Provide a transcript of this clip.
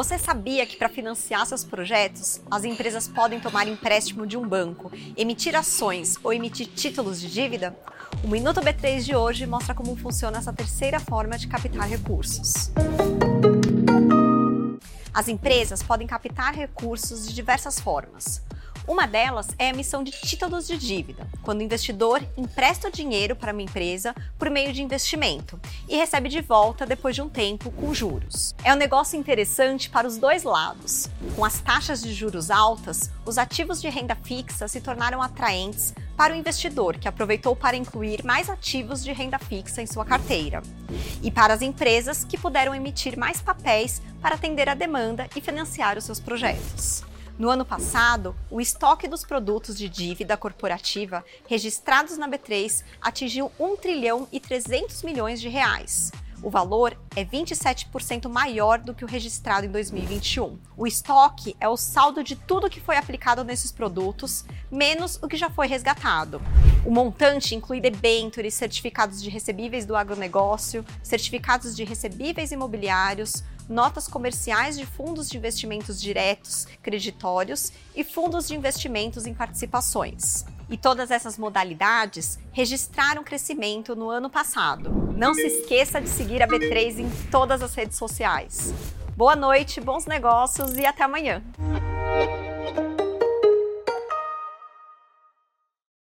Você sabia que para financiar seus projetos, as empresas podem tomar empréstimo de um banco, emitir ações ou emitir títulos de dívida? O Minuto B3 de hoje mostra como funciona essa terceira forma de captar recursos. As empresas podem captar recursos de diversas formas. Uma delas é a emissão de títulos de dívida, quando o investidor empresta dinheiro para uma empresa por meio de investimento e recebe de volta depois de um tempo com juros. É um negócio interessante para os dois lados. Com as taxas de juros altas, os ativos de renda fixa se tornaram atraentes para o investidor, que aproveitou para incluir mais ativos de renda fixa em sua carteira, e para as empresas que puderam emitir mais papéis para atender a demanda e financiar os seus projetos. No ano passado, o estoque dos produtos de dívida corporativa registrados na B3 atingiu 1 trilhão e 300 milhões de reais. O valor é 27% maior do que o registrado em 2021. O estoque é o saldo de tudo que foi aplicado nesses produtos, menos o que já foi resgatado. O montante inclui debêntures, certificados de recebíveis do agronegócio, certificados de recebíveis imobiliários, notas comerciais de fundos de investimentos diretos, creditórios e fundos de investimentos em participações. E todas essas modalidades registraram crescimento no ano passado. Não se esqueça de seguir a B3 em todas as redes sociais. Boa noite, bons negócios e até amanhã!